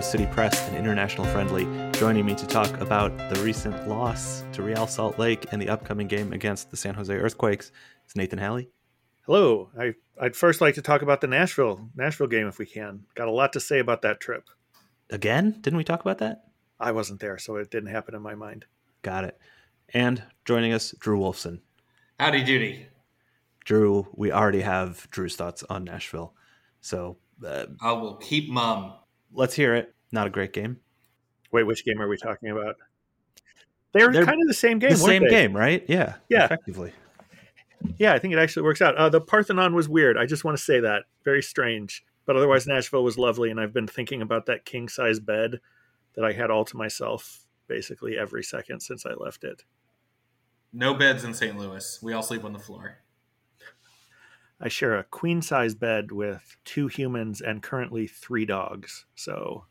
Louis City Press and International Friendly. Joining me to talk about the recent loss to Real Salt Lake and the upcoming game against the San Jose Earthquakes is Nathan Halley. Hello. I, I'd first like to talk about the Nashville Nashville game if we can. Got a lot to say about that trip. Again? Didn't we talk about that? I wasn't there, so it didn't happen in my mind. Got it. And joining us, Drew Wolfson. Howdy, Judy. Drew, we already have Drew's thoughts on Nashville. So uh, I will keep mum. Let's hear it. Not a great game. Wait, which game are we talking about? They're, They're kind of the same game. the same they? game, right? Yeah. Yeah. Effectively. Yeah, I think it actually works out. Uh, the Parthenon was weird. I just want to say that. Very strange. But otherwise, Nashville was lovely. And I've been thinking about that king size bed that I had all to myself basically every second since I left it. No beds in St. Louis. We all sleep on the floor. I share a queen size bed with two humans and currently three dogs. So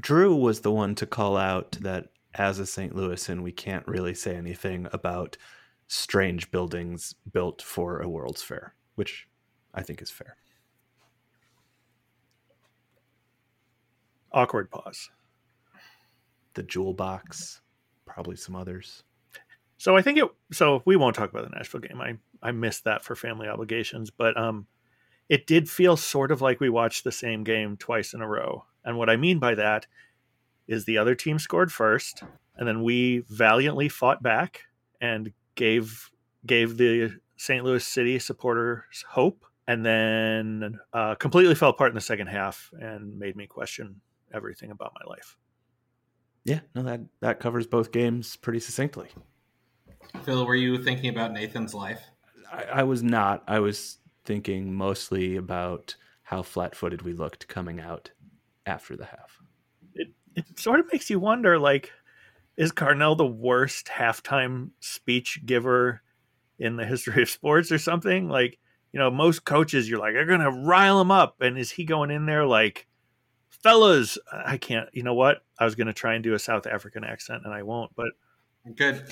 Drew was the one to call out that as a St. Louisan, we can't really say anything about strange buildings built for a World's Fair, which I think is fair. awkward pause. The Jewel Box, probably some others. So I think it. So we won't talk about the Nashville game. I I missed that for family obligations, but um, it did feel sort of like we watched the same game twice in a row. And what I mean by that is the other team scored first, and then we valiantly fought back and gave gave the St. Louis City supporters hope, and then uh, completely fell apart in the second half and made me question everything about my life. Yeah, no, that that covers both games pretty succinctly. Phil, were you thinking about Nathan's life? I, I was not. I was thinking mostly about how flat-footed we looked coming out after the half. it sort of makes you wonder like is Carnell the worst halftime speech giver in the history of sports or something like you know most coaches you're like they're gonna rile him up and is he going in there like fellas i can't you know what i was gonna try and do a south african accent and i won't but Good.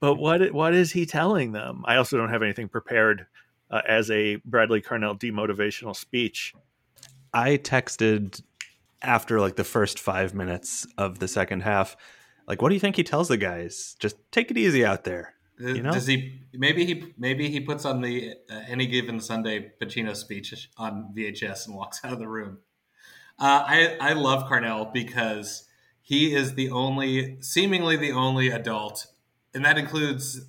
But what what is he telling them i also don't have anything prepared uh, as a bradley carnell demotivational speech I texted after like the first five minutes of the second half, like, what do you think he tells the guys? Just take it easy out there. You know? Does he? Maybe he. Maybe he puts on the uh, any given Sunday Pacino speech on VHS and walks out of the room. Uh, I I love Carnell because he is the only, seemingly the only adult, and that includes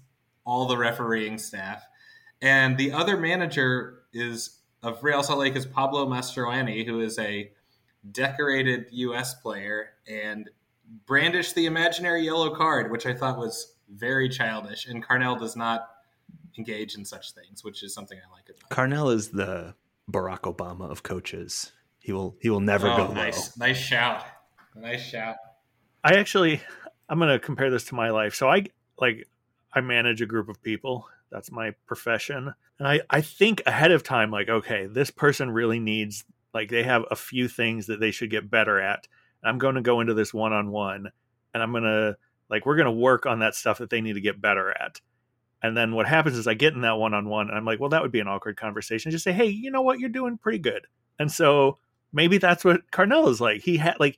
all the refereeing staff. And the other manager is of Real Salt Lake is Pablo Mastroeni, who is a decorated U.S. player and brandished the imaginary yellow card, which I thought was very childish. And Carnell does not engage in such things, which is something I like about. him. Carnell is the Barack Obama of coaches. He will he will never Oh, go nice, nice shout, nice shout. I actually I'm going to compare this to my life. So I like I manage a group of people. That's my profession. And I I think ahead of time like okay, this person really needs like they have a few things that they should get better at. I'm going to go into this one-on-one and I'm going to like we're going to work on that stuff that they need to get better at. And then what happens is I get in that one-on-one and I'm like, well that would be an awkward conversation. Just say, "Hey, you know what? You're doing pretty good." And so maybe that's what Carnell is like. He had like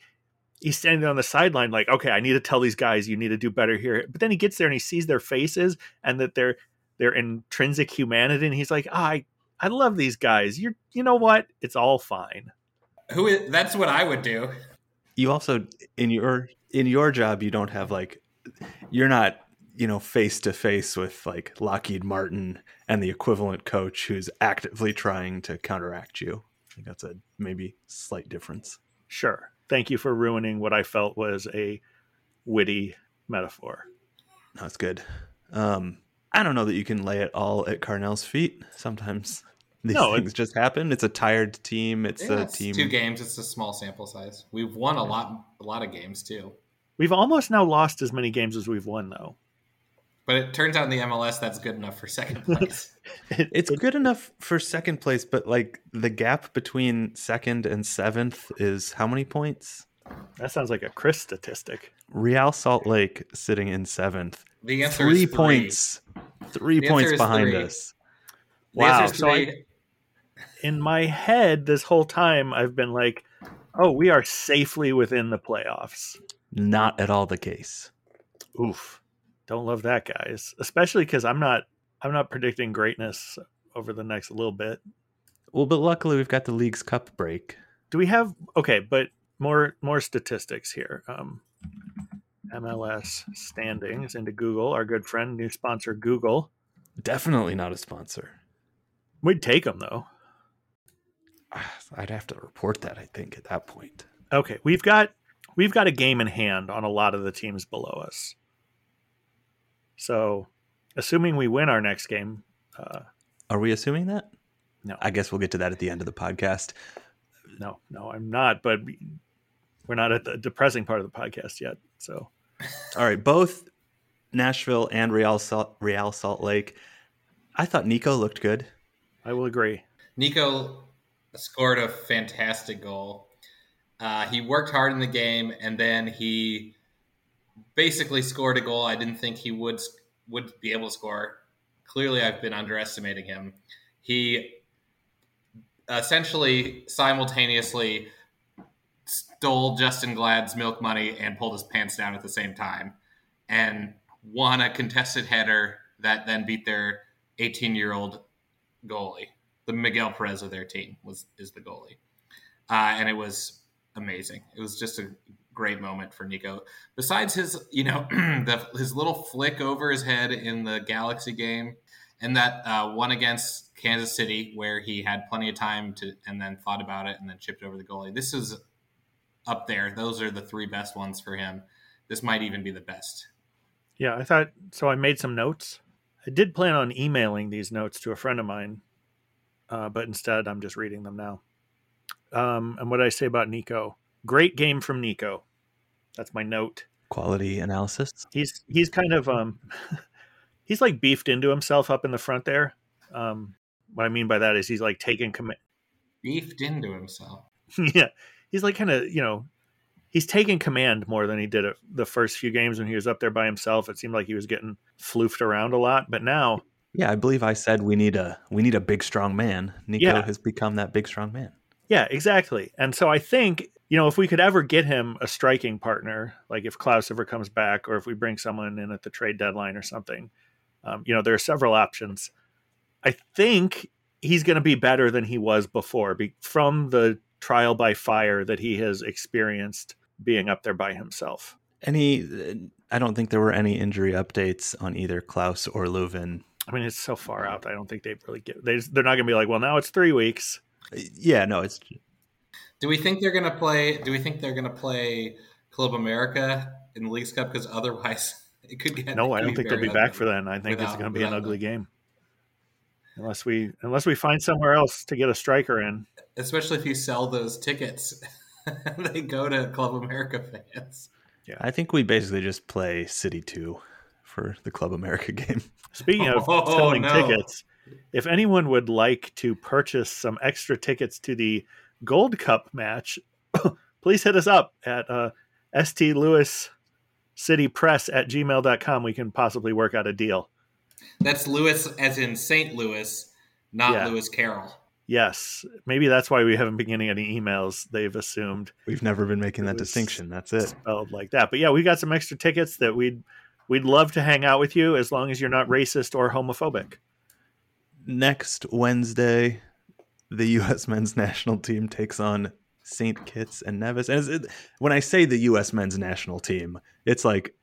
he's standing on the sideline like okay i need to tell these guys you need to do better here but then he gets there and he sees their faces and that their their intrinsic humanity and he's like ah, i i love these guys you're you know what it's all fine Who? Is, that's what I would do. You also in your in your job you don't have like you're not you know face to face with like Lockheed Martin and the equivalent coach who's actively trying to counteract you. I think that's a maybe slight difference. sure thank you for ruining what i felt was a witty metaphor That's good. Um, I don't know that you can lay it all at Carnell's feet. Sometimes these No, things just happen. It's a tired team. It's Yeah, a it's team. two games. It's a small sample size. We've won a lot, a lot of games too. we've almost now lost as many games as we've won though But it turns out in the MLS that's good enough for second place. It- It's it- good enough for second place, but like the gap between second and seventh is how many points? that sounds like a chris statistic Real Salt Lake sitting in seventh, The answer three is three. points, three The points behind three. us. The Wow, so I- in my head this whole time I've been like, Oh, we are safely within the playoffs. Not at all the case. Oof. Don't love that, guys. Especially because I'm not I'm not predicting greatness over the next little bit. Well, but luckily we've got the league's cup break. Do we have okay, but more more statistics here. Um MLS standings into Google, our good friend, new sponsor Google. Definitely not a sponsor. We'd take them though. I'd have to report that. I think at that point. Okay, we've got we've got a game in hand on a lot of the teams below us. So, assuming we win our next game, uh, are we assuming that? No, I guess we'll get to that at the end of the podcast. No, no, I'm not. But we're not at the depressing part of the podcast yet. So, all right, both Nashville and Real Salt, Real Salt Lake. I thought Nico looked good. I will agree. Nico scored a fantastic goal. Uh, he worked hard in the game, and then he basically scored a goal I didn't think he would would be able to score. Clearly, I've been underestimating him. He essentially simultaneously stole Justin Glad's milk money and pulled his pants down at the same time, and won a contested header that then beat their 18 year old goalie the Miguel Perez of their team was is the goalie, uh, and it was amazing. It was just a great moment for Nico. Besides his, you know, the, his little flick over his head in the Galaxy game, and that uh, one against Kansas City where he had plenty of time to, and then thought about it and then chipped over the goalie. This is up there. Those are the three best ones for him. This might even be the best. Yeah, I thought so. I made some notes. I did plan on emailing these notes to a friend of mine uh, but instead I'm just reading them now. Um, and what I say about Nico? Great game from Nico. That's my note. Quality analysis. He's he's kind of um, he's like beefed into himself up in the front there. Um, what I mean by that is he's like taking command. Beefed into himself. yeah, he's like kind of you know he's taking command more than he did it the first few games when he was up there by himself. It seemed like he was getting floofed around a lot, but now yeah, I believe I said we need a we need a big strong man. Nico yeah. has become that big strong man. Yeah, exactly. And so I think, you know, if we could ever get him a striking partner, like if Klauss ever comes back or if we bring someone in at the trade deadline or something, um, you know, there are several options. I think he's going to be better than he was before be, from the trial by fire that he has experienced being up there by himself. Any, I don't think there were any injury updates on either Klauss or Löwen I mean, it's so far out. I don't think they really get. They they're not going to be like, well, now it's three weeks. Yeah, no, it's. Do we think they're going to play? Do we think they're going to play Club America in the Leagues Cup? Because otherwise, it could get. No, I don't think they'll be back for then. I think without, it's going to be an ugly them. game. Unless we unless we find somewhere else to get a striker in. Especially if you sell those tickets, they go to Club America fans. Yeah, I think we basically just play City Two for the Club America game. Speaking of oh, selling no. tickets, if anyone would like to purchase some extra tickets to the Gold Cup match, please hit us up at uh, St. Louis City Press at gmail.com. We can possibly work out a deal. That's Lewis as in St. Louis, not yeah. Lewis Carroll. Yes. Maybe that's why we haven't been getting any emails. They've assumed. We've never been making that distinction. That's it. Spelled like that. But yeah, we got some extra tickets that we'd We'd love to hang out with you as long as you're not racist or homophobic. Next Wednesday, the U.S. men's national team takes on St. Kitts and Nevis. And it, when I say the U.S. men's national team, it's like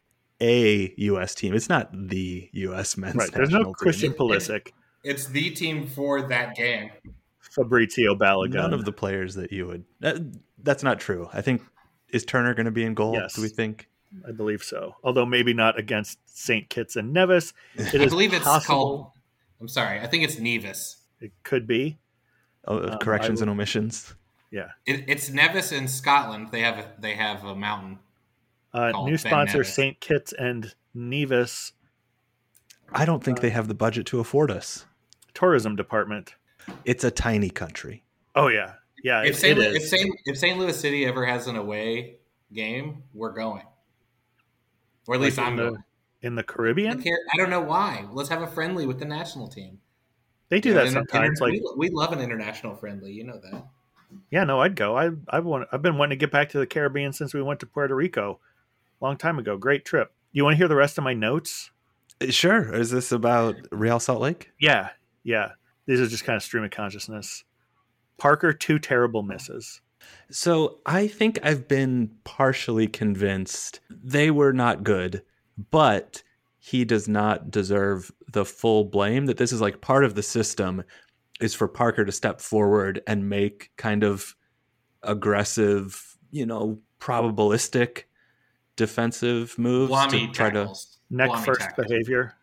a U.S. team. It's not the U.S. men's right. There's no Christian Pulisic. It, it's the team for that game. Fabrizio Balogun. None of the players that you would. That, that's not true. I think is Turner going to be in goal? Yes. Do we think? I believe so. Although maybe not against St. Kitts and Nevis. It I believe it's possible. called. I'm sorry. I think it's Nevis. It could be. Oh, um, corrections and omissions. Yeah, it, it's Nevis in Scotland. They have a, they have a mountain. Uh, new sponsor St. Kitts and Nevis. I don't think uh, they have the budget to afford us. Tourism department. It's a tiny country. Oh yeah, yeah. If St. If St. If St. Louis City ever has an away game, we're going or at least like I'm the, in the Caribbean. I, I don't know why. Let's have a friendly with the national team. They do that sometimes. Inter- like we, we, love an international friendly. You know that. Yeah, no, I'd go. I I want. I've been wanting to get back to the Caribbean since we went to Puerto Rico, long time ago. Great trip. You want to hear the rest of my notes? Uh, sure. Is this about Real Salt Lake? Yeah, yeah. These are just kind of stream of consciousness. Parker, two terrible misses. So I think I've been partially convinced they were not good, but he does not deserve the full blame. That this is like part of the system is for Parker to step forward and make kind of aggressive, you know, probabilistic defensive moves Blommy to try tackles. to Neck Blommy first tackles. behavior.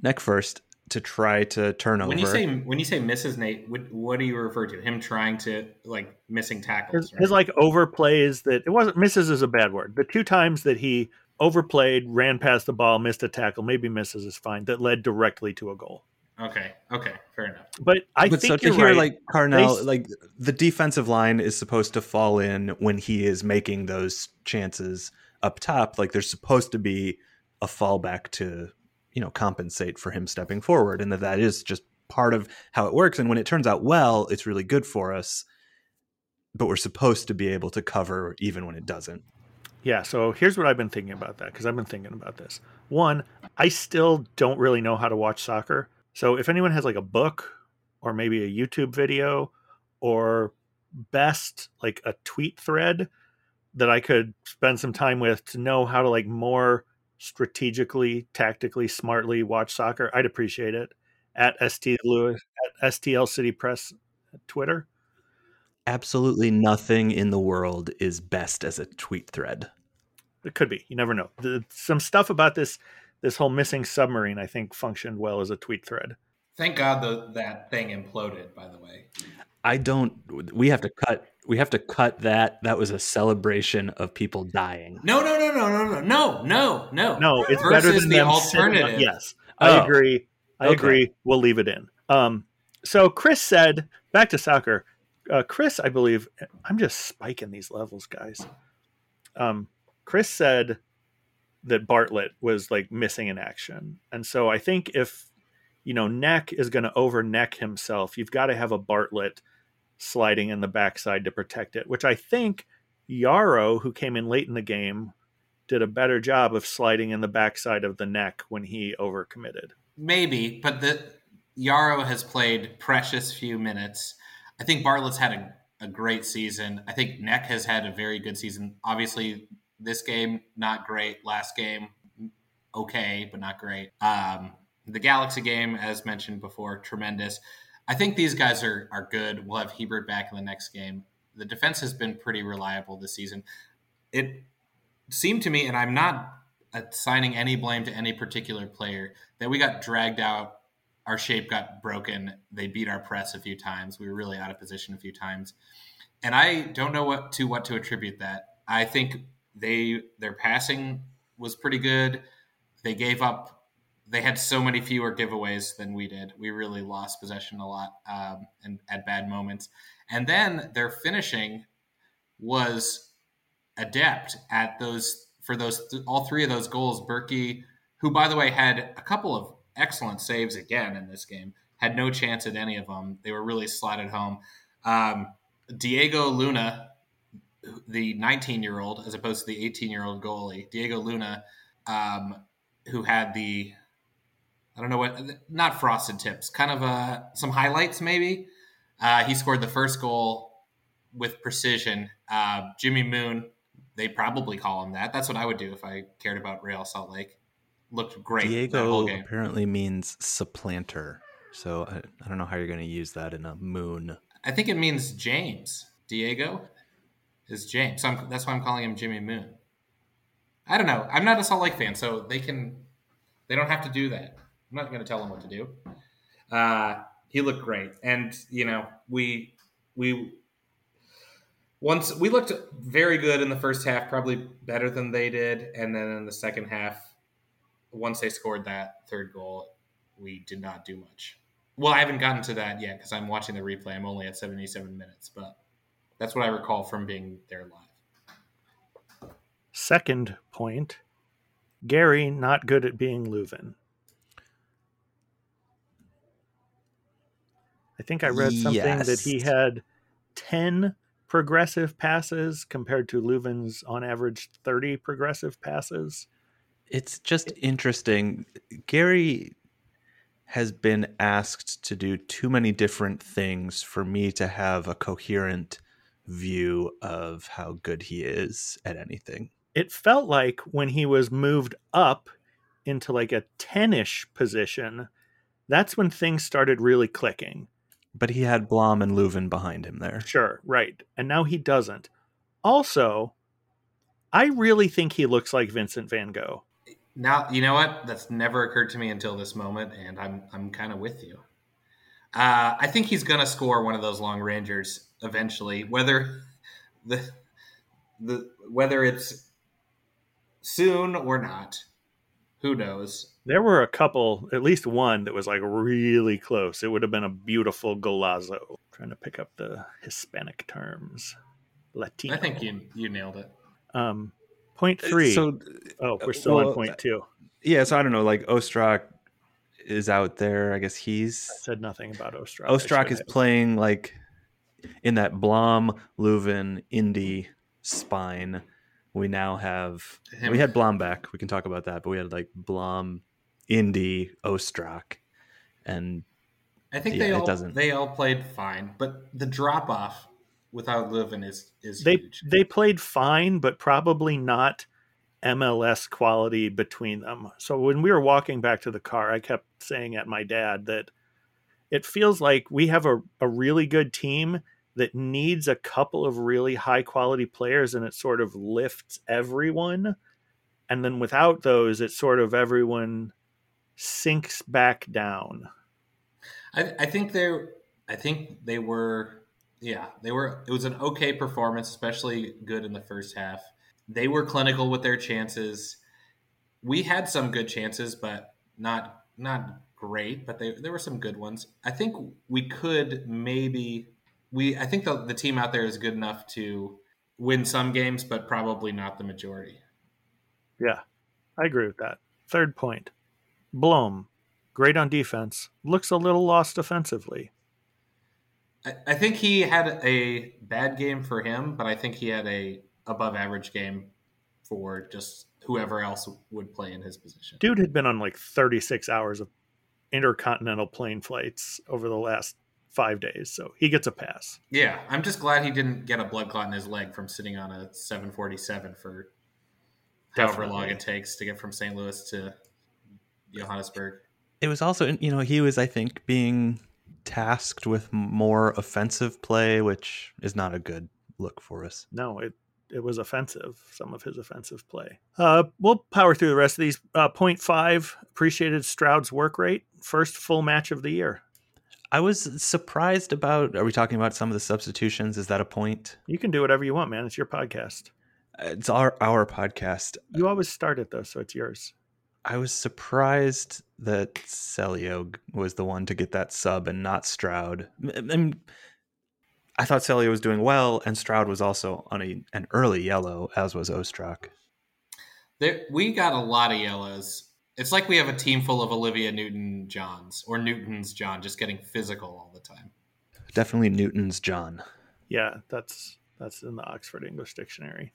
neck first to try to turn over. When you say when you say misses Nate, what, what do you refer to? Him trying to like missing tackles? His, right? his like overplays that it wasn't misses is a bad word. The two times that he overplayed, ran past the ball, missed a tackle, maybe misses is fine. That led directly to a goal. okay, okay, fair enough. But I but think so to you're hear right. like Carnell, They- like the defensive line is supposed to fall in when he is making those chances up top. Like there's supposed to be a fallback to, you know, compensate for him stepping forward, and that that is just part of how it works. And when it turns out well, it's really good for us. But we're supposed to be able to cover even when it doesn't. Yeah, so here's what I've been thinking about that because I've been thinking about this. One, I still don't really know how to watch soccer. So if anyone has like a book or maybe a YouTube video or best like a tweet thread that I could spend some time with to know how to like more strategically, tactically, smartly watch soccer, I'd appreciate it. At ST Lewis at STL City Press uh, Twitter. Absolutely nothing in the world is best as a tweet thread. It could be. You never know. The, some stuff about this this whole missing submarine, I think, functioned well as a tweet thread. Thank God the, that thing imploded. By the way, I don't. We have to cut. We have to cut that. That was a celebration of people dying. no, no, no, no, no, no, no, no, no. No, it's Versus better than the them sitting on- alternative. Yes, Oh. I agree. I Okay. agree. We'll leave it in. Um, so Chris said, back to soccer. Uh, Chris, I believe, I'm just spiking these levels, guys. Um, Chris said that Bartlett was like missing in action, and so I think if you know Neck is going to over neck himself, you've got to have a Bartlett sliding in the backside to protect it, which I think Yaro, who came in late in the game, did a better job of sliding in the backside of the neck when he overcommitted. Maybe, but the Yaro has played precious few minutes. I think Bartlett's had a, a great season. I think Neck has had a very good season. Obviously, this game not great. Last game okay, but not great. Um, the Galaxy game, as mentioned before, tremendous. I think these guys are are good. We'll have Hiebert back in the next game. The defense has been pretty reliable this season. It seemed to me, and I'm not assigning any blame to any particular player, that we got dragged out. Our shape got broken. They beat our press a few times. We were really out of position a few times, and I don't know what to what to attribute that. I think they their passing was pretty good. They gave up. They had so many fewer giveaways than we did. We really lost possession a lot um, and at bad moments. And then their finishing was adept at those for those all three of those goals. Bürki, who by the way had a couple of excellent saves again in this game, had no chance at any of them. They were really slotted home. Um, Diego Luna, the 19 year old, as opposed to the 18 year old goalie, Diego Luna, um, who had the I don't know what, not frosted tips, kind of uh, some highlights maybe. Uh, he scored the first goal with precision. Uh, Jimmy Moon, they probably call him that. That's what I would do if I cared about Real Salt Lake. Looked great that whole Diego apparently means supplanter. So I, I don't know how you're going to use that in a moon. I think it means James. Diego is James. So I'm, that's why I'm calling him Jimmy Moon. I don't know. I'm not a Salt Lake fan, so they can. They don't have to do that. I'm not going to tell them what to do. Uh, he looked great, and you know we we once we looked very good in the first half, probably better than they did, and then in the second half, once they scored that third goal, we did not do much. Well, I haven't gotten to that yet because I'm watching the replay. I'm only at 77 minutes, but that's what I recall from being there live. Second point Gary, not good at being Löwen. I think I read something that he had 10 progressive passes compared to Löwen's on average 30 progressive passes. It's just interesting. Gary has been asked to do too many different things for me to have a coherent view of how good he is at anything. It felt like when he was moved up into like a 10ish position, that's when things started really clicking. But he had Blom and Löwen behind him there. Sure, right. And now he doesn't. Also, I really think he looks like Vincent Van Gogh. Now you know what? That's never occurred to me until this moment, and I'm I'm kind of with you. Uh, I think he's going to score one of those long rangers eventually, whether the the whether it's soon or not. Who knows? There were a couple, at least one that was like really close. It would have been a beautiful golazo. trying to pick up the Hispanic terms. Latino. I think you you nailed it. Um, point uh, three. So, oh, we're uh, still well, on point uh, two. yeah, so I don't know. Like Ostrak is out there. I guess I he's said nothing about Ostrak. Ostrak is have. playing like in that Blom, Löwen, Indy spine. We now have Him. we had Blom back. We can talk about that, but we had like Blom, Indy, Ostrak, and I think Yeah, they it all doesn't- they all played fine, but the drop off without Löwen is is They huge. they played fine, but probably not MLS quality between them. So when we were walking back to the car, I kept saying at my dad that it feels like we have a, a really good team that needs a couple of really high quality players and it sort of lifts everyone. And then without those, it sort of everyone sinks back down. I, I think they I think they were yeah they were it was an okay performance especially good in the first half they were clinical with their chances we had some good chances but not not great but they, there were some good ones I think we could maybe we I think the, the team out there is good enough to win some games but probably not the majority Yeah, I agree with that. Third point Blom, great on defense, looks a little lost offensively. I, I think he had a bad game for him, but I think he had a above average game for just whoever else would play in his position. Dude had been on like 36 hours of intercontinental plane flights over the last five days, so he gets a pass. Yeah, I'm just glad he didn't get a blood clot in his leg from sitting on a 747 for however long it takes to get from St. Louis to Johannesburg. it was also you know he was I think being tasked with more offensive play, which is not a good look for us. No, it it was offensive. Some of his offensive play. Uh, we'll power through the rest of these. Uh, point five. Appreciated Stroud's work rate. First full match of the year. I was surprised about. Are we talking about some of the substitutions? Is that a point? You can do whatever you want, man. It's your podcast. It's our our podcast. You always start it though, so it's yours. I was surprised that Celio was the one to get that sub and not Stroud. I, mean, I thought Celio was doing well, and Stroud was also on a, an early yellow, as was Ostrak. There, we got a lot of yellows. It's like we have a team full of Olivia Newton Johns or Newton's John just getting physical all the time. Definitely Newton's John. Yeah, that's that's in the Oxford English Dictionary.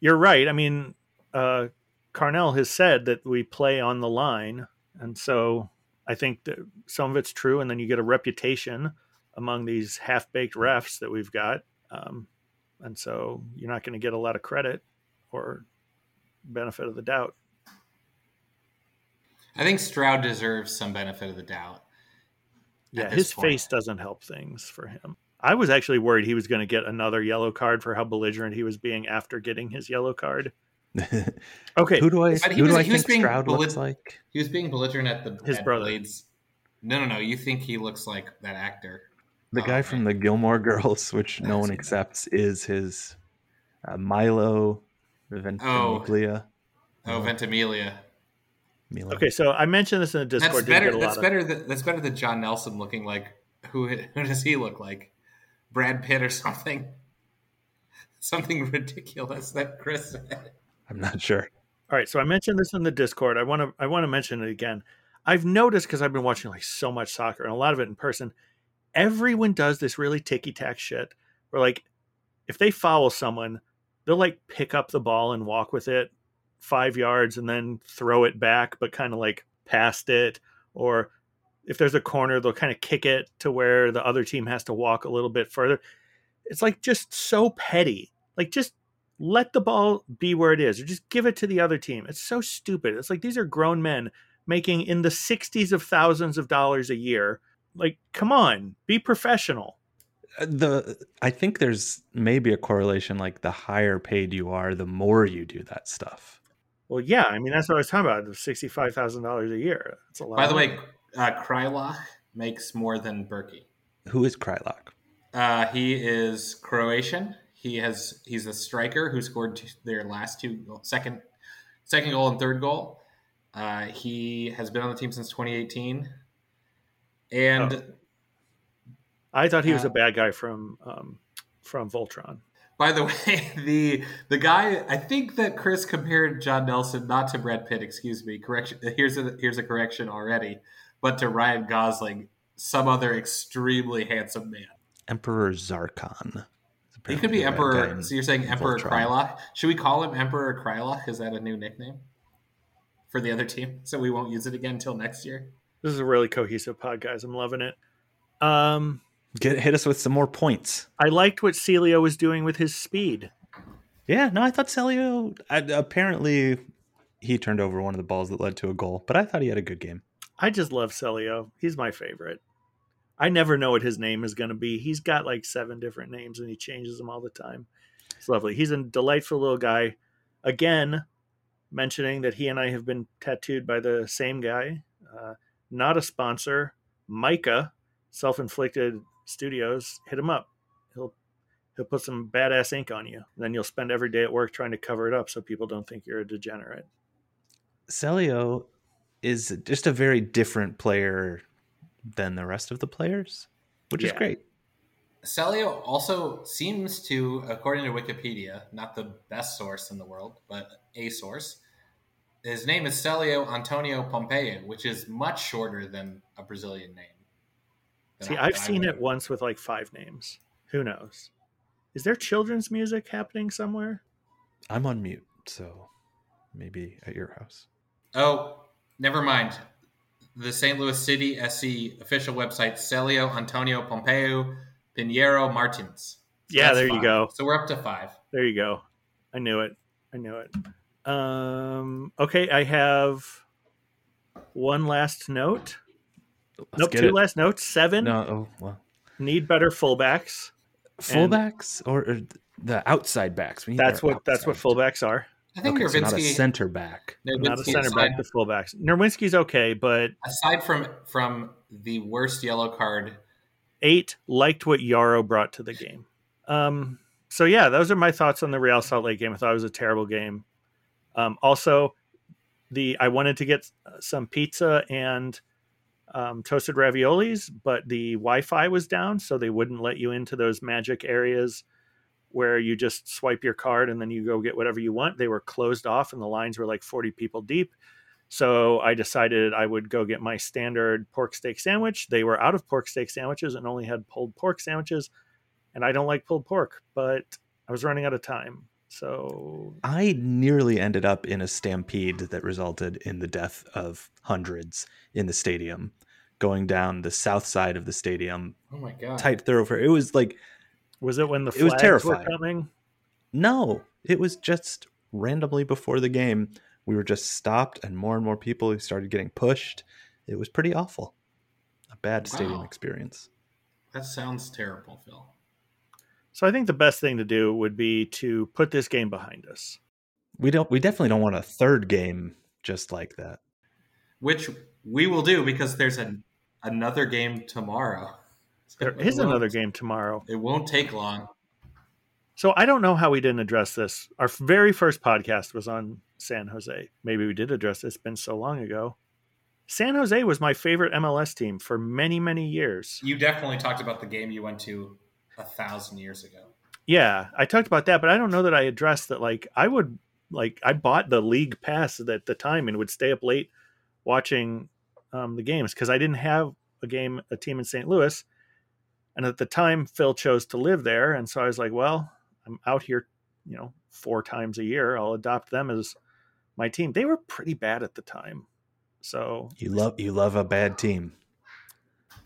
You're right. I mean, uh, Carnell has said that we play on the line, and so I think that some of it's true. And then you get a reputation among these half-baked refs that we've got, um, and so you're not going to get a lot of credit or benefit of the doubt. I think Stroud deserves some benefit of the doubt. Yeah, his point. face doesn't help things for him. I was actually worried he was going to get another yellow card for how belligerent he was being after getting his yellow card. Okay, who do I But he who was- do I he was think being Stroud looks like? He was being belligerent at the His at brother. Blades. No, no, no. You think he looks like that actor? The Oh, guy man. from the Gilmore Girls, which no one seen accepts, is his uh, Milo Ventimiglia. Oh, Ventimiglia. Milo. Okay, so I mentioned this in the Discord. That's better. That's lot of- better. Than, that's better than John Nelson looking like who? Who does he look like? Brad Pitt or something? Something ridiculous that Chris said. I'm not sure. All right, so I mentioned this in the Discord. I want to I want to mention it again. I've noticed because I've been watching like so much soccer and a lot of it in person. Everyone does this really ticky tack shit where like if they foul someone, they'll like pick up the ball and walk with it five yards and then throw it back, but kind of like past it. Or if there's a corner, they'll kind of kick it to where the other team has to walk a little bit further. It's like just so petty. Like just let the ball be where it is or just give it to the other team. It's so stupid. It's like these are grown men making in the 60s of thousands of dollars a year. Like, come on, be professional. Uh, the I think there's maybe a correlation like the higher paid you are, the more you do that stuff. Well, yeah, I mean that's what I was talking about. Sixty-five thousand dollars a year. That's a lot. By the way, uh, Kreilach makes more than Bürki. Who is Kreilach? Uh, he is Croatian. He has he's a striker who scored their last two second second goal and third goal. Uh, he has been on the team since 2018, and oh. I thought he was uh, a bad guy from um, from Voltron. By the way, the the guy I think that Chris compared John Nelson not to Brad Pitt. Excuse me. Correction. Here's a here's a correction already, but to Ryan Gosling, some other extremely handsome man. Emperor Zarkon. He could be Emperor. So you're saying Emperor Kreilach? Should we call him Emperor Kreilach? Is that a new nickname for the other team? So we won't use it again until next year. This is a really cohesive pod, guys. I'm loving it. Um, Get hit us with some more points. I liked what Celio was doing with his speed. Yeah, no, I thought Celio I, apparently he turned over one of the balls that led to a goal, but I thought he had a good game. I just love Celio. He's my favorite. I never know what his name is going to be. He's got like seven different names and he changes them all the time. It's lovely. He's a delightful little guy. Again, mentioning that he and I have been tattooed by the same guy. Uh, not a sponsor. Micah, self inflicted studios, hit him up. He'll he'll put some badass ink on you. Then you'll spend every day at work trying to cover it up so people don't think you're a degenerate. Celio is just a very different player than the rest of the players, which yeah. is great. Celio also seems to, according to Wikipedia, not the best source in the world, but a source. His name is Celio Antonio Pompeu, which is much shorter than a Brazilian name. See, I've seen it once with like five names. Who knows? Is there children's music happening somewhere? I'm on mute, so maybe at your house. Oh, never mind. The St. Louis City SC official website, Celio Antonio Pompeu Pinheiro Martins. So yeah, there five. you go. So we're up to five. There you go. I knew it. I knew it. Um, okay, I have one last note. Let's nope, two it. last notes. Seven. No, oh, well. Need better fullbacks. Fullbacks or, or, the outside backs? That's what outside. that's what fullbacks are. I think okay, so not a center back. not a center back. The fullbacks. Nerwinski's okay, but aside from from the worst yellow card, eight liked what Yaro brought to the game. Um. So yeah, those are my thoughts on the Real Salt Lake game. I thought it was a terrible game. Um, also, the I wanted to get some pizza and um, toasted raviolis, but the Wi-Fi was down, so they wouldn't let you into those magic areas where you just swipe your card and then you go get whatever you want. They were closed off, and the lines were like forty people deep. So I decided I would go get my standard pork steak sandwich. They were out of pork steak sandwiches and only had pulled pork sandwiches, and I don't like pulled pork, but I was running out of time. So I nearly ended up in a stampede that resulted in the death of hundreds in the stadium, going down the south side of the stadium. Oh my god! Tight thoroughfare. It was like, was it when the it was terrifying. were coming? No, it was just randomly before the game. We were just stopped, and more and more people started getting pushed. It was pretty awful. A bad stadium wow. experience. That sounds terrible, Phil. So I think the best thing to do would be to put this game behind us. We don't. We definitely don't want a third game just like that. Which we will do because there's an another game tomorrow. So there is another game tomorrow. It won't take long. So I don't know how we didn't address this. Our very first podcast was on San Jose. Maybe we did address this. It's been so long ago. San Jose was my favorite MLS team for many, many years. You definitely talked about the game you went to a thousand years ago. Yeah, I talked about that, but I don't know that I addressed that. Like, I would like I bought the league pass at the time and would stay up late watching um, the games because I didn't have a game, a team in St. Louis, and at the time Phil chose to live there, and so I was like, well, I'm out here, you know, four times a year. I'll adopt them as my team. They were pretty bad at the time. So You love you love a bad team.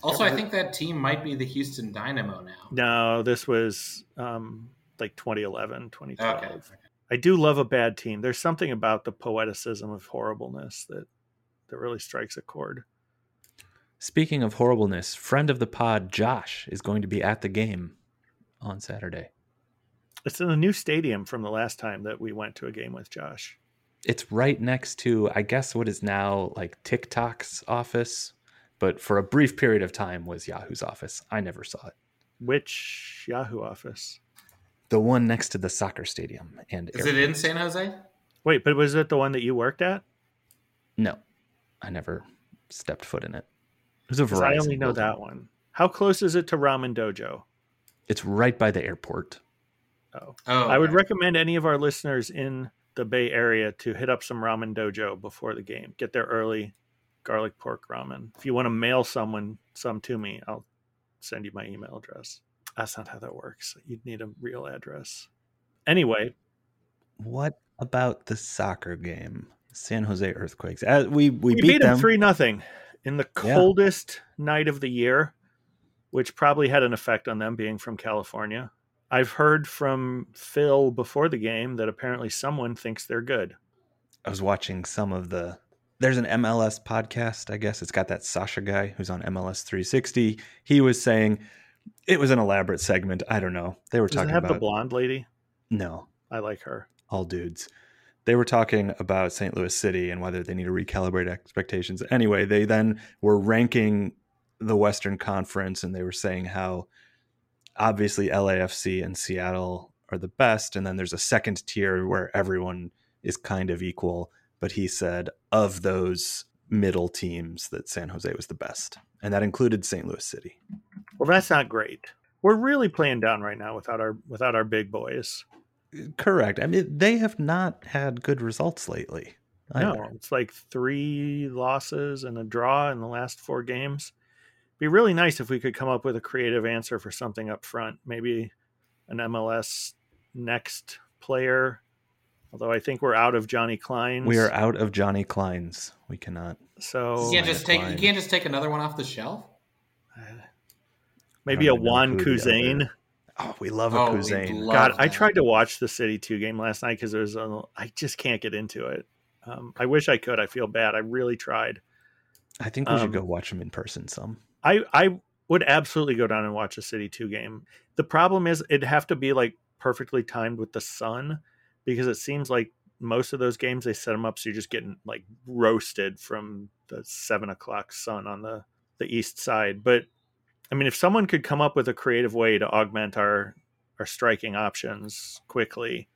Also, I think that team might be the Houston Dynamo now. no, this was um, like 2011, 2012. Okay. I do love a bad team. There's something about the poeticism of horribleness that that really strikes a chord. Speaking of horribleness, friend of the pod Josh is going to be at the game on Saturday. It's in a new stadium from the last time that we went to a game with Josh. It's right next to I guess what is now like TikTok's office, but for a brief period of time was Yahoo's office. I never saw it. Which Yahoo office? The one next to the soccer stadium and Is it in San Jose? Wait, but was it the one that you worked at? No, I never stepped foot in it. It was a 'Cause Verizon I only know building. that one. How close is it to Ramen Dojo? It's right by the airport. Oh, Oh, I would okay. recommend any of our listeners in the Bay Area to hit up some Ramen Dojo before the game. Get there early. Garlic pork ramen. If you want to mail someone some to me, I'll send you my email address. That's not how that works. You'd need a real address. Anyway, What about the soccer game? San Jose Earthquakes. We, we, we, beat, beat them. three nothing in the Yeah. coldest night of the year, which probably had an effect on them being from California. I've heard from Phil before the game that apparently someone thinks they're good. I was watching some of the. There's an MLS podcast, I guess. It's got that Sasha guy who's on MLS 360. He was saying it was an elaborate segment. I don't know. They were Does it talking have about the blonde lady? no, I like her. all dudes. They were talking about St. Louis City and whether they need to recalibrate expectations. Anyway, they then were ranking the Western Conference and they were saying how obviously LAFC and Seattle are the best. And then there's a second tier where everyone is kind of equal. But he said of those middle teams that San Jose was the best. And that included St. Louis City. Well, that's not great. We're really playing down right now without our without our big boys. Correct. I mean, they have not had good results lately. No, it's like three losses and a draw in the last four games. Be really nice if we could come up with a creative answer for something up front. Maybe an MLS next player. Although I think we're out of Johnny Klein's. We are out of Johnny Klein's. We cannot. so You can't just take. You can't just take another one off the shelf. maybe a don't Juan who the Kuzain. other- Oh, we love a Oh, we'd Kuzain. love God, I tried to watch the City Two game last night because there's a. I just can't get into it. Um, I wish I could. I feel bad. I really tried. I think we should Um, go watch him in person some. I I would absolutely go down and watch a City Two game. The problem is it'd have to be like perfectly timed with the sun because it seems like most of those games they set them up so you're just getting like roasted from the seven o'clock sun on the the east side. But I mean, if someone could come up with a creative way to augment our our striking options quickly,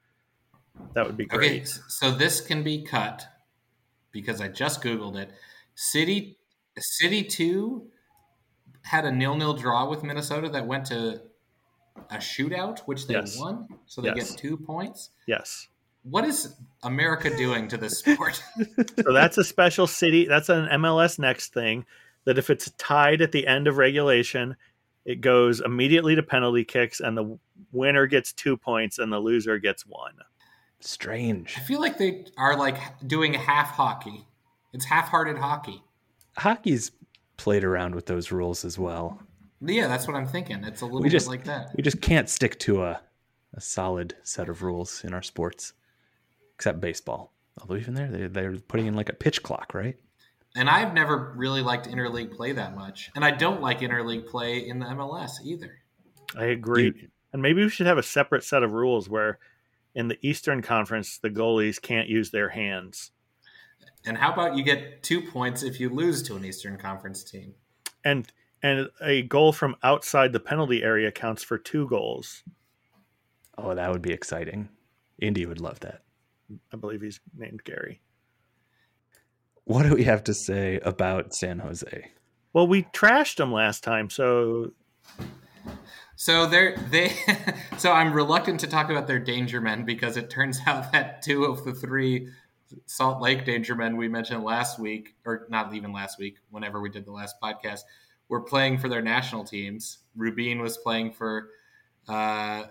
that would be great. s- so this can be cut because I just googled it. City City Two had a nil-nil draw with Minnesota that went to a shootout, which they Yes. won, so they Yes. get two points. Yes. What is America doing to this sport? so that's a special city. That's an MLS next thing. That if it's tied at the end of regulation, it goes immediately to penalty kicks, and the winner gets two points, and the loser gets one. Strange. I feel like they are like doing half hockey. It's half-hearted hockey. Hockey's played around with those rules as well. Yeah, that's what I'm thinking. It's a little We just bit like that. we just can't stick to a a solid set of rules in our sports, except baseball. Although even there, they they're putting in like a pitch clock, right? And I've never really liked interleague play that much, and I don't like interleague play in the MLS either. I agree. You- and maybe we should have a separate set of rules where, in the Eastern Conference, the goalies can't use their hands, And how about you get two points if you lose to an Eastern Conference team? and and a goal from outside the penalty area counts for two goals. Oh, that would be exciting. Indy would love that. I believe he's named Gary. What do we have to say about San Jose? Well, we trashed them last time, so So they're they so I'm reluctant to talk about their danger men because it turns out that two of the three Salt Lake danger men we mentioned last week, or not even last week, whenever we did the last podcast, were playing for their national teams. Rubin was playing for uh,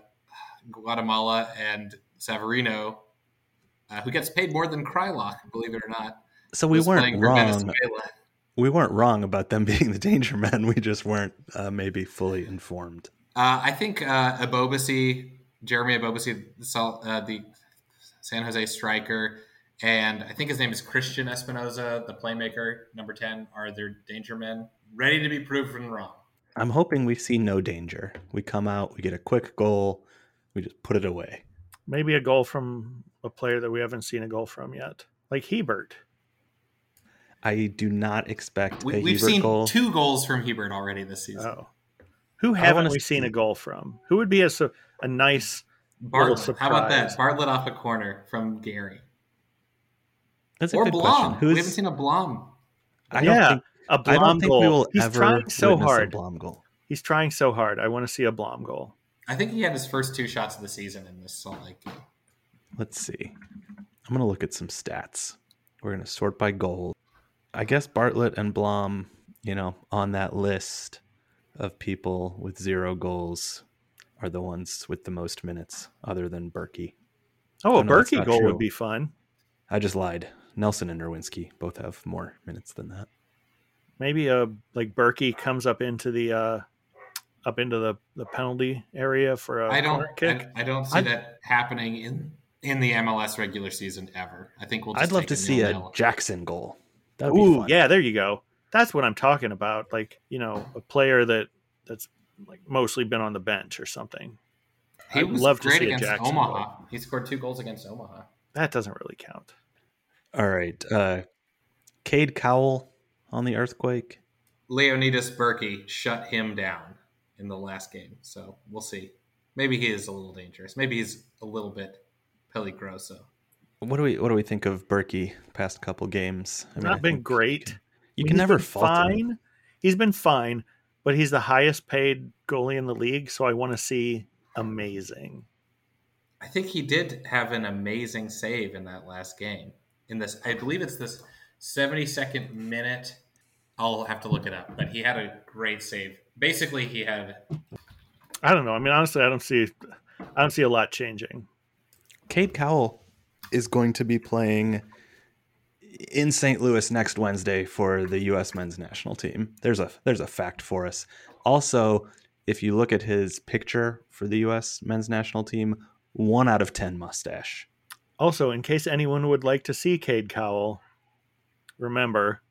Guatemala and Savarino, uh, who gets paid more than Kreilach, believe it or not. So we weren't wrong. We weren't wrong about them being the danger men. We just weren't uh, maybe fully informed. Uh, I think uh, Ebobisse, Jeremy Ebobisse, the, uh, the San Jose striker, and I think his name is Cristian Espinoza, the playmaker, number 10, are their danger men, ready to be proven wrong. I'm hoping we see no danger. We come out, we get a quick goal, we just put it away. Maybe a goal from a player that we haven't seen a goal from yet, like Hiebert. I do not expect We, a we've Hiebert seen goal. two goals from Hiebert already this season. Oh, who haven't wanna we seen a goal from? Who would be a a nice? Bartlett, little how about that? surprise. Bartlett off a corner from Gary. That's a Or good Blom. question. Who's, We haven't seen a Blom. I don't Yeah, think, A I Blom don't think goal. we will He's ever trying so hard. a Blom goal. He's trying so hard. I want to see a Blom goal. I think he had his first two shots of the season in this Salt Lake game. Let's see. I'm going to look at some stats. We're going to sort by goal. I guess Bartlett and Blom, you know, on that list of people with zero goals are the ones with the most minutes, other than Bürki. Oh, a Bürki goal true. would be fun. I just lied. Nelson and Nerwinski both have more minutes than that. Maybe a like Bürki comes up into the uh up into the, the penalty area for a I don't. kick. I, I don't see I- that happening in in the MLS regular season ever. I think we'll. Just I'd love to a see a nil-nil. Jackson goal. That would be Ooh, fun. yeah, there you go. That's what I'm talking about. Like, you know, a player that that's like mostly been on the bench or something. He I'd was love to great see a against Jackson Omaha. He scored two goals against Omaha. That doesn't really count. All right. Uh, Cade Cowell on the earthquake. Leonidas Bürki shut him down in the last game. So we'll see. Maybe he is a little dangerous. Maybe he's a little bit peligroso. What do we what do we think of Bürki past couple games? I Not I been great. You I mean, can he's never been fault him. fine. He's been fine, but he's the highest paid goalie in the league, so I want to see amazing. I think he did have an amazing save in that last game. In this, I believe it's this 72nd minute. I'll have to look it up, but he had a great save. Basically, he had I don't know. I mean, honestly, I don't see I don't see a lot changing. Cade Cowell is going to be playing in St. Louis next Wednesday for the U.S. men's national team. There's a there's a fact for us. Also, if you look at his picture for the U.S. men's national team, one out of ten mustache. Also, in case anyone would like to see Cade Cowell, remember,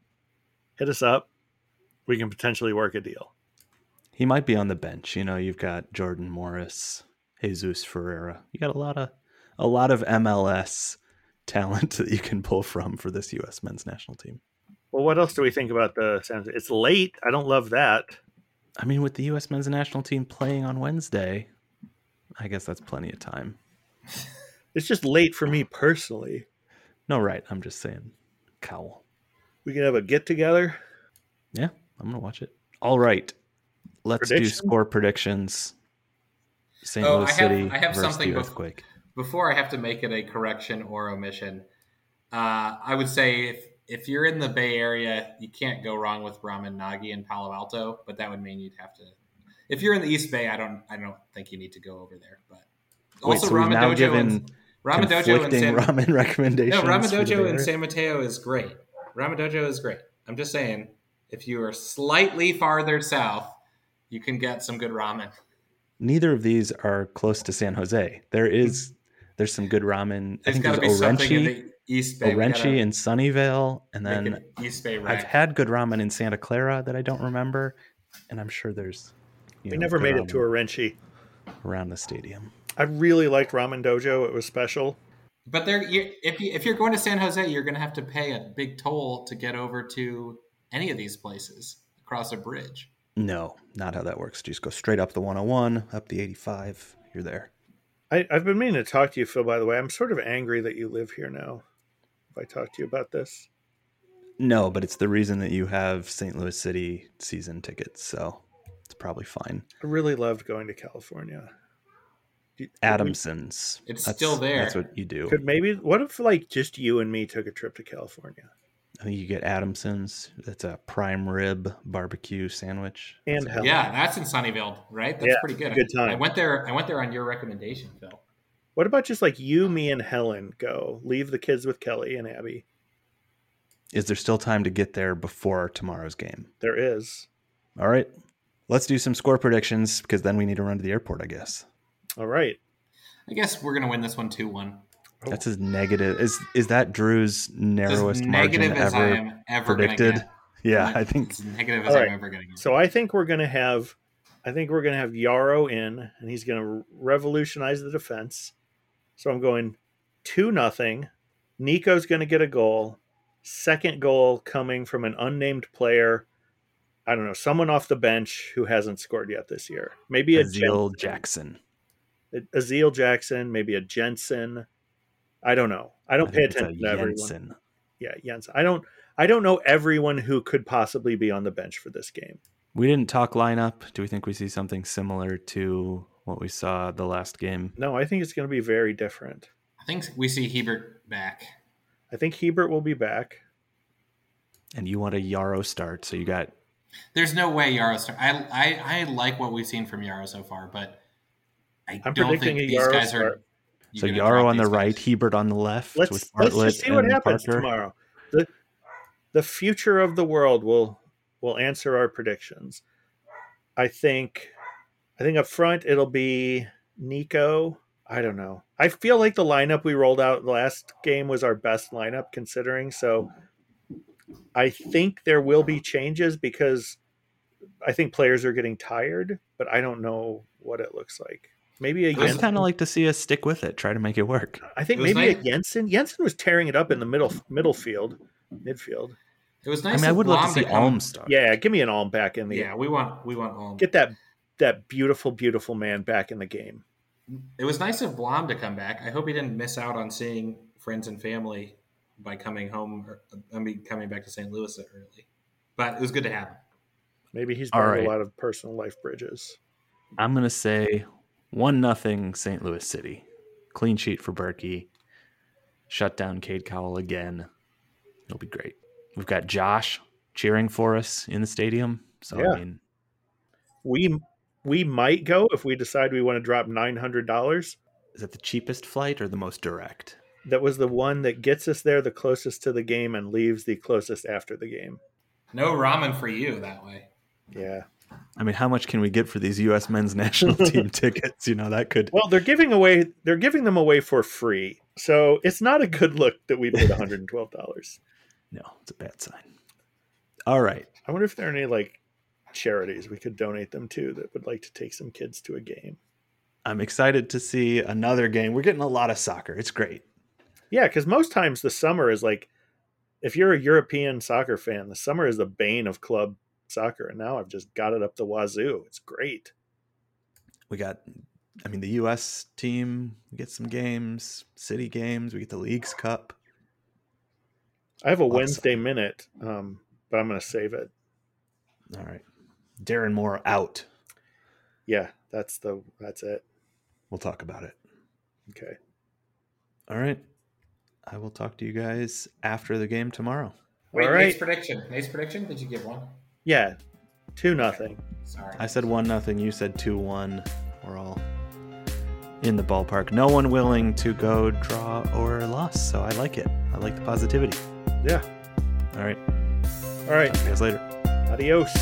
hit us up. We can potentially work a deal. He might be on the bench. You know, you've got Jordan Morris, Jesus Ferreira. You got a lot of a lot of MLS talent that you can pull from for this U.S. men's national team. Well, what else do we think about the San It's late. I don't love that. I mean, with the U.S. men's national team playing on Wednesday, I guess that's plenty of time. It's just late for me personally. No, right. I'm just saying, Cowell. We can have a get together. Yeah, I'm gonna watch it. All right, let's do score predictions. St. Oh, Louis I have- City I have versus something the bef- earthquake. before I have to make it a correction or omission. Uh, I would say if if you're in the Bay Area, you can't go wrong with Ramen Nagi in Palo Alto, but that would mean you'd have to. If you're in the East Bay, I don't I don't think you need to go over there. But Wait, also so Ramen now Dojo given and Ramen Dojo and conflicting San, ramen recommendations. no Ramen Dojo in San Mateo is great. Ramen Dojo is great. I'm just saying, if you are slightly farther south, you can get some good ramen. Neither of these are close to San Jose. There is there's some good ramen. I think there's be something in Orenchi, the East Bay. Orenchi gotta in Sunnyvale, and then East Bay I've had good ramen in Santa Clara that I don't remember, and I'm sure there's. You We know, never good made it to a ramen Renchi. around the stadium. I really liked Ramen Dojo. It was special. But there, if you if you're going to San Jose, you're going to have to pay a big toll to get over to any of these places across a bridge. No, not how that works. Just go straight up the 101, up the 85. You're there. I, I've been meaning to talk to you, Phil. By the way, I'm sort of angry that you live here now. If I talk to you about this, No, but it's the reason that you have St. Louis City season tickets, so it's probably fine. I really loved going to California. Do- Adamson's. It's still there. That's what you do. Could maybe what if like just you and me took a trip to California I think you get Adamson's. That's a prime rib barbecue sandwich. and hell, Yeah, that's in Sunnyvale, right? That's Yeah, pretty good. good time. I went there. I went there on your recommendation, Phil. What about just like you, me, and Helen go? Leave the kids with Kelly and Abby. Is there still time to get there before tomorrow's game? There is. All right. Let's do some score predictions because then we need to run to the airport, I guess. All right. I guess we're gonna win this one two one. Oh. That's as negative. Is is that Drew's narrowest As margin negative as I ever? am ever predicted. Gonna Yeah. I think as negative as All I'm ever gonna get. So I think we're gonna have, I think we're gonna have Yaro in, and he's gonna revolutionize the defense. So I'm going two nothing. Nico's gonna get a goal. Second goal coming from an unnamed player. I don't know, someone off the bench who hasn't scored yet this year. Maybe a Aziel Jensen. Jackson. Aziel Jackson, maybe a Jensen. I don't know. I don't I pay think it's a attention to everyone. Jensen. Yeah, Jensen. I don't. I don't know everyone who could possibly be on the bench for this game. We didn't talk lineup. Do we think we see something similar to what we saw the last game? No, I think it's going to be very different. I think we see Hiebert back. I think Hiebert will be back. And you want a Yaro start, so you got There's no way Yaro start. I, I I like what we've seen from Yaro so far, but I I'm don't predicting think a these Yaro guys start. you're so gonna Yaro on the these right. Hiebert on the left Let's with let's just see what happens Parker. tomorrow. the The future of the world will will answer our predictions. I think. I think up front it'll be Nico. I don't know. I feel like the lineup we rolled out last game was our best lineup considering. So I think there will be changes because I think players are getting tired, but I don't know what it looks like. Maybe a I'd Jensen. kind of like to see us stick with it, try to make it work. I think It was maybe a nice- Jensen. Jensen was tearing it up in the middle middle field, midfield. It was I nice. mean, I of would love to see come- Alm start. Yeah, give me an Alm back in the Yeah, we want we want Alm. get that that beautiful beautiful man back in the game. It was nice of Blom to come back. I hope he didn't miss out on seeing friends and family by coming home. Or, I mean, coming back to St. Louis so early. But it was good to have him. Maybe he's burned right. a lot of personal life bridges. I'm gonna say one nothing St. Louis City. Clean sheet for Bürki. Shut down Cade Cowell again. It'll be great. We've got Josh cheering for us in the stadium. So Yeah. I mean, We we might go if we decide we want to drop nine hundred dollars. is that the cheapest flight or the most direct? That was the one that gets us there the closest to the game and leaves the closest after the game. No ramen for you that way. Yeah. I mean, how much can we get for these U.S. men's national team tickets? You know, that could. Well, they're giving away they're giving them away for free. So it's not a good look that we paid $112. No, it's a bad sign. All right. I wonder if there are any like charities we could donate them to that would like to take some kids to a game. I'm excited to see another game. We're getting a lot of soccer. It's great. Yeah, because most times the summer is like, if you're a European soccer fan, the summer is the bane of club soccer, and now I've just got it up the wazoo. It's great. We got, I mean, the U.S. team. We get some games, city games. We get the Leagues Cup. I have a Lots of Wednesday minute, um, but I'm going to save it. All right. Darren Moore out. Yeah, that's the that's it. We'll talk about it. Okay. All right. I will talk to you guys after the game tomorrow. Wait, All right. Nate's prediction. Nate's prediction? Did you give one? Yeah, two nothing. Sorry. I said one nothing. You said two one. We're all in the ballpark. No one willing to go draw or loss. So I like it. I like the positivity. Yeah. All right. All right. Talk to you guys later. Adios.